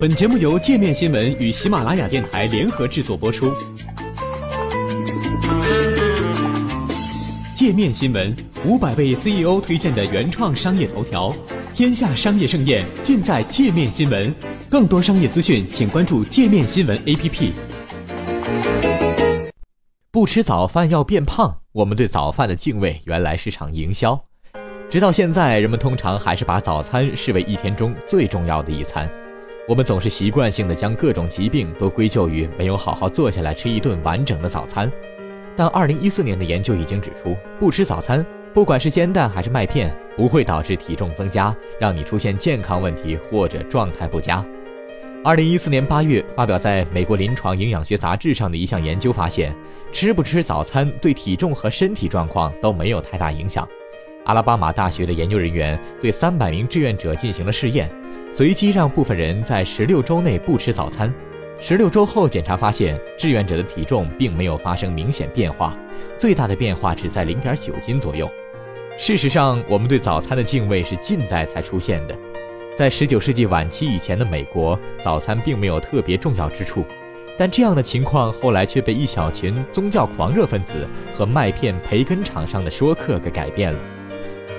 本节目由界面新闻与喜马拉雅电台联合制作播出。界面新闻五百位 CEO 推荐的原创商业头条，天下商业盛宴尽在界面新闻。更多商业资讯，请关注界面新闻 APP。不吃早饭要变胖，我们对早饭的敬畏原来是场营销。直到现在，人们通常还是把早餐视为一天中最重要的一餐。我们总是习惯性的将各种疾病都归咎于没有好好坐下来吃一顿完整的早餐，但二零一四年的研究已经指出，不吃早餐，不管是煎蛋还是麦片，不会导致体重增加，让你出现健康问题或者状态不佳。二零一四年八月发表在美国临床营养学杂志上的一项研究发现，吃不吃早餐对体重和身体状况都没有太大影响。阿拉巴马大学的研究人员对三百名志愿者进行了试验。随机让部分人在十六周内不吃早餐，十六周后检查发现，志愿者的体重并没有发生明显变化，最大的变化只在零点九斤左右。事实上，我们对早餐的敬畏是近代才出现的，在十九世纪晚期以前的美国，早餐并没有特别重要之处，但这样的情况后来却被一小群宗教狂热分子和麦片培根厂商的说客给改变了。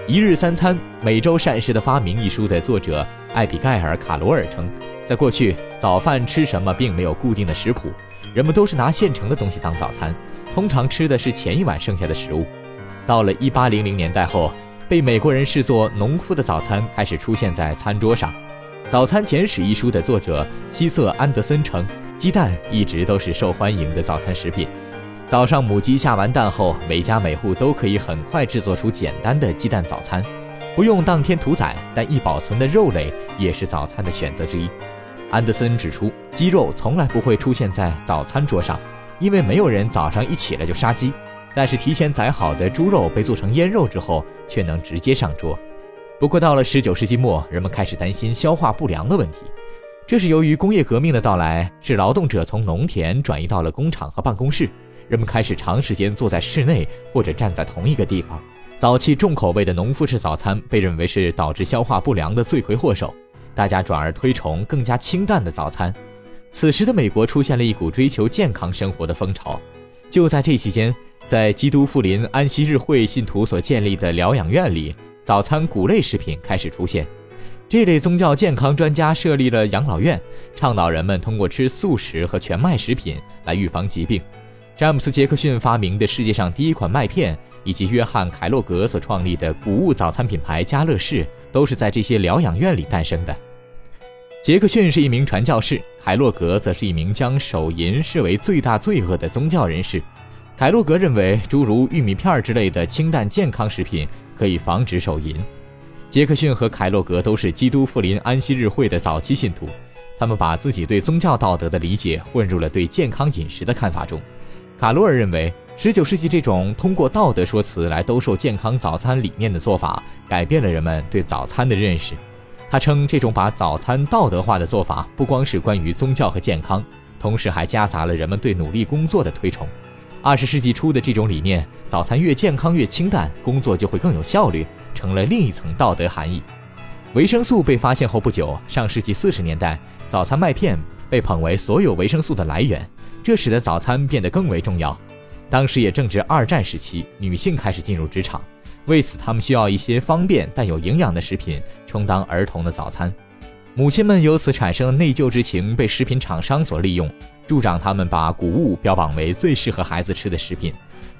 《一日三餐：每周膳食的发明》一书的作者艾比盖尔·卡罗尔称，在过去，早饭吃什么并没有固定的食谱，人们都是拿现成的东西当早餐，通常吃的是前一晚剩下的食物。到了1800年代后，被美国人视作农夫的早餐开始出现在餐桌上。《早餐简史》一书的作者希瑟·安德森称，鸡蛋一直都是受欢迎的早餐食品。早上母鸡下完蛋后，每家每户都可以很快制作出简单的鸡蛋早餐，不用当天屠宰，但易保存的肉类也是早餐的选择之一。安德森指出，鸡肉从来不会出现在早餐桌上，因为没有人早上一起来就杀鸡。但是提前宰好的猪肉被做成腌肉之后，却能直接上桌。不过到了19世纪末，人们开始担心消化不良的问题，这是由于工业革命的到来，使劳动者从农田转移到了工厂和办公室。人们开始长时间坐在室内或者站在同一个地方。早期重口味的农夫式早餐被认为是导致消化不良的罪魁祸首，大家转而推崇更加清淡的早餐。此时的美国出现了一股追求健康生活的风潮。就在这期间，在基督复临安息日会信徒所建立的疗养院里，早餐谷类食品开始出现。这类宗教健康专家设立了养老院，倡导人们通过吃素食和全麦食品来预防疾病。詹姆斯·杰克逊发明的世界上第一款麦片，以及约翰·凯洛格所创立的谷物早餐品牌家乐士，都是在这些疗养院里诞生的。杰克逊是一名传教士，凯洛格则是一名将手淫视为最大罪恶的宗教人士。凯洛格认为，诸如玉米片之类的清淡健康食品可以防止手淫。杰克逊和凯洛格都是基督复临安息日会的早期信徒，他们把自己对宗教道德的理解混入了对健康饮食的看法中。卡罗尔认为，19世纪这种通过道德说辞来兜售健康早餐理念的做法，改变了人们对早餐的认识。他称，这种把早餐道德化的做法，不光是关于宗教和健康，同时还夹杂了人们对努力工作的推崇。20世纪初的这种理念，早餐越健康越清淡，工作就会更有效率，成了另一层道德含义。维生素被发现后不久，上世纪40年代，早餐麦片被捧为所有维生素的来源。这使得早餐变得更为重要。当时也正值二战时期，女性开始进入职场，为此她们需要一些方便但有营养的食品充当儿童的早餐。母亲们由此产生的内疚之情被食品厂商所利用，助长他们把谷物标榜为最适合孩子吃的食品，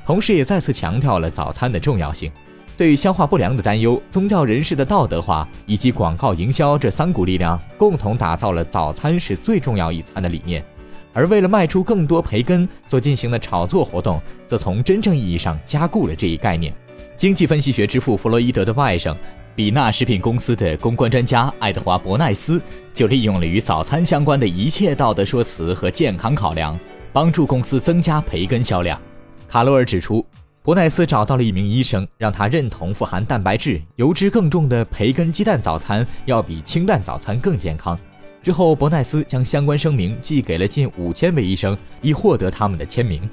同时也再次强调了早餐的重要性。对消化不良的担忧、宗教人士的道德化以及广告营销这三股力量，共同打造了早餐是最重要一餐的理念。而为了卖出更多培根所进行的炒作活动，则从真正意义上加固了这一概念。经济分析学之父弗洛伊德的外甥，比纳食品公司的公关专家爱德华·伯奈斯，就利用了与早餐相关的一切道德说辞和健康考量，帮助公司增加培根销量。卡罗尔指出，伯奈斯找到了一名医生，让他认同富含蛋白质、油脂更重的培根鸡蛋早餐要比清淡早餐更健康。之后，伯奈斯将相关声明寄给了近五千位医生，以获得他们的签名。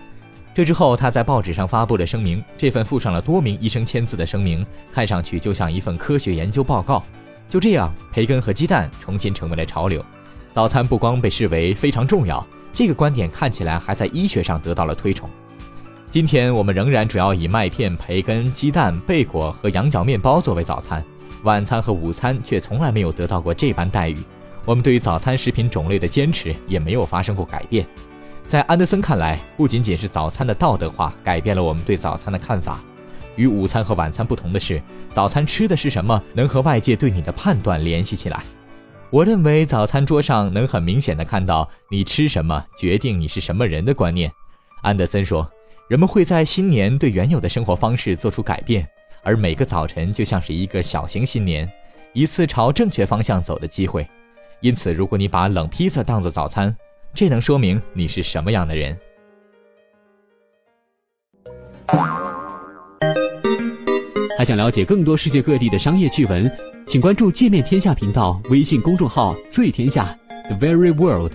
这之后，他在报纸上发布了声明。这份附上了多名医生签字的声明，看上去就像一份科学研究报告。就这样，培根和鸡蛋重新成为了潮流。早餐不光被视为非常重要，这个观点看起来还在医学上得到了推崇。今天我们仍然主要以麦片、培根、鸡蛋、贝果和羊角面包作为早餐，晚餐和午餐却从来没有得到过这般待遇。我们对于早餐食品种类的坚持也没有发生过改变。在安德森看来，不仅仅是早餐的道德化改变了我们对早餐的看法。与午餐和晚餐不同的是，早餐吃的是什么能和外界对你的判断联系起来。我认为早餐桌上能很明显的看到你吃什么决定你是什么人的观念。安德森说，人们会在新年对原有的生活方式做出改变，而每个早晨就像是一个小型新年，一次朝正确方向走的机会。因此，如果你把冷披萨当做早餐，这能说明你是什么样的人。还想了解更多世界各地的商业趣闻，请关注“界面天下”频道微信公众号“最天下 The Very World”。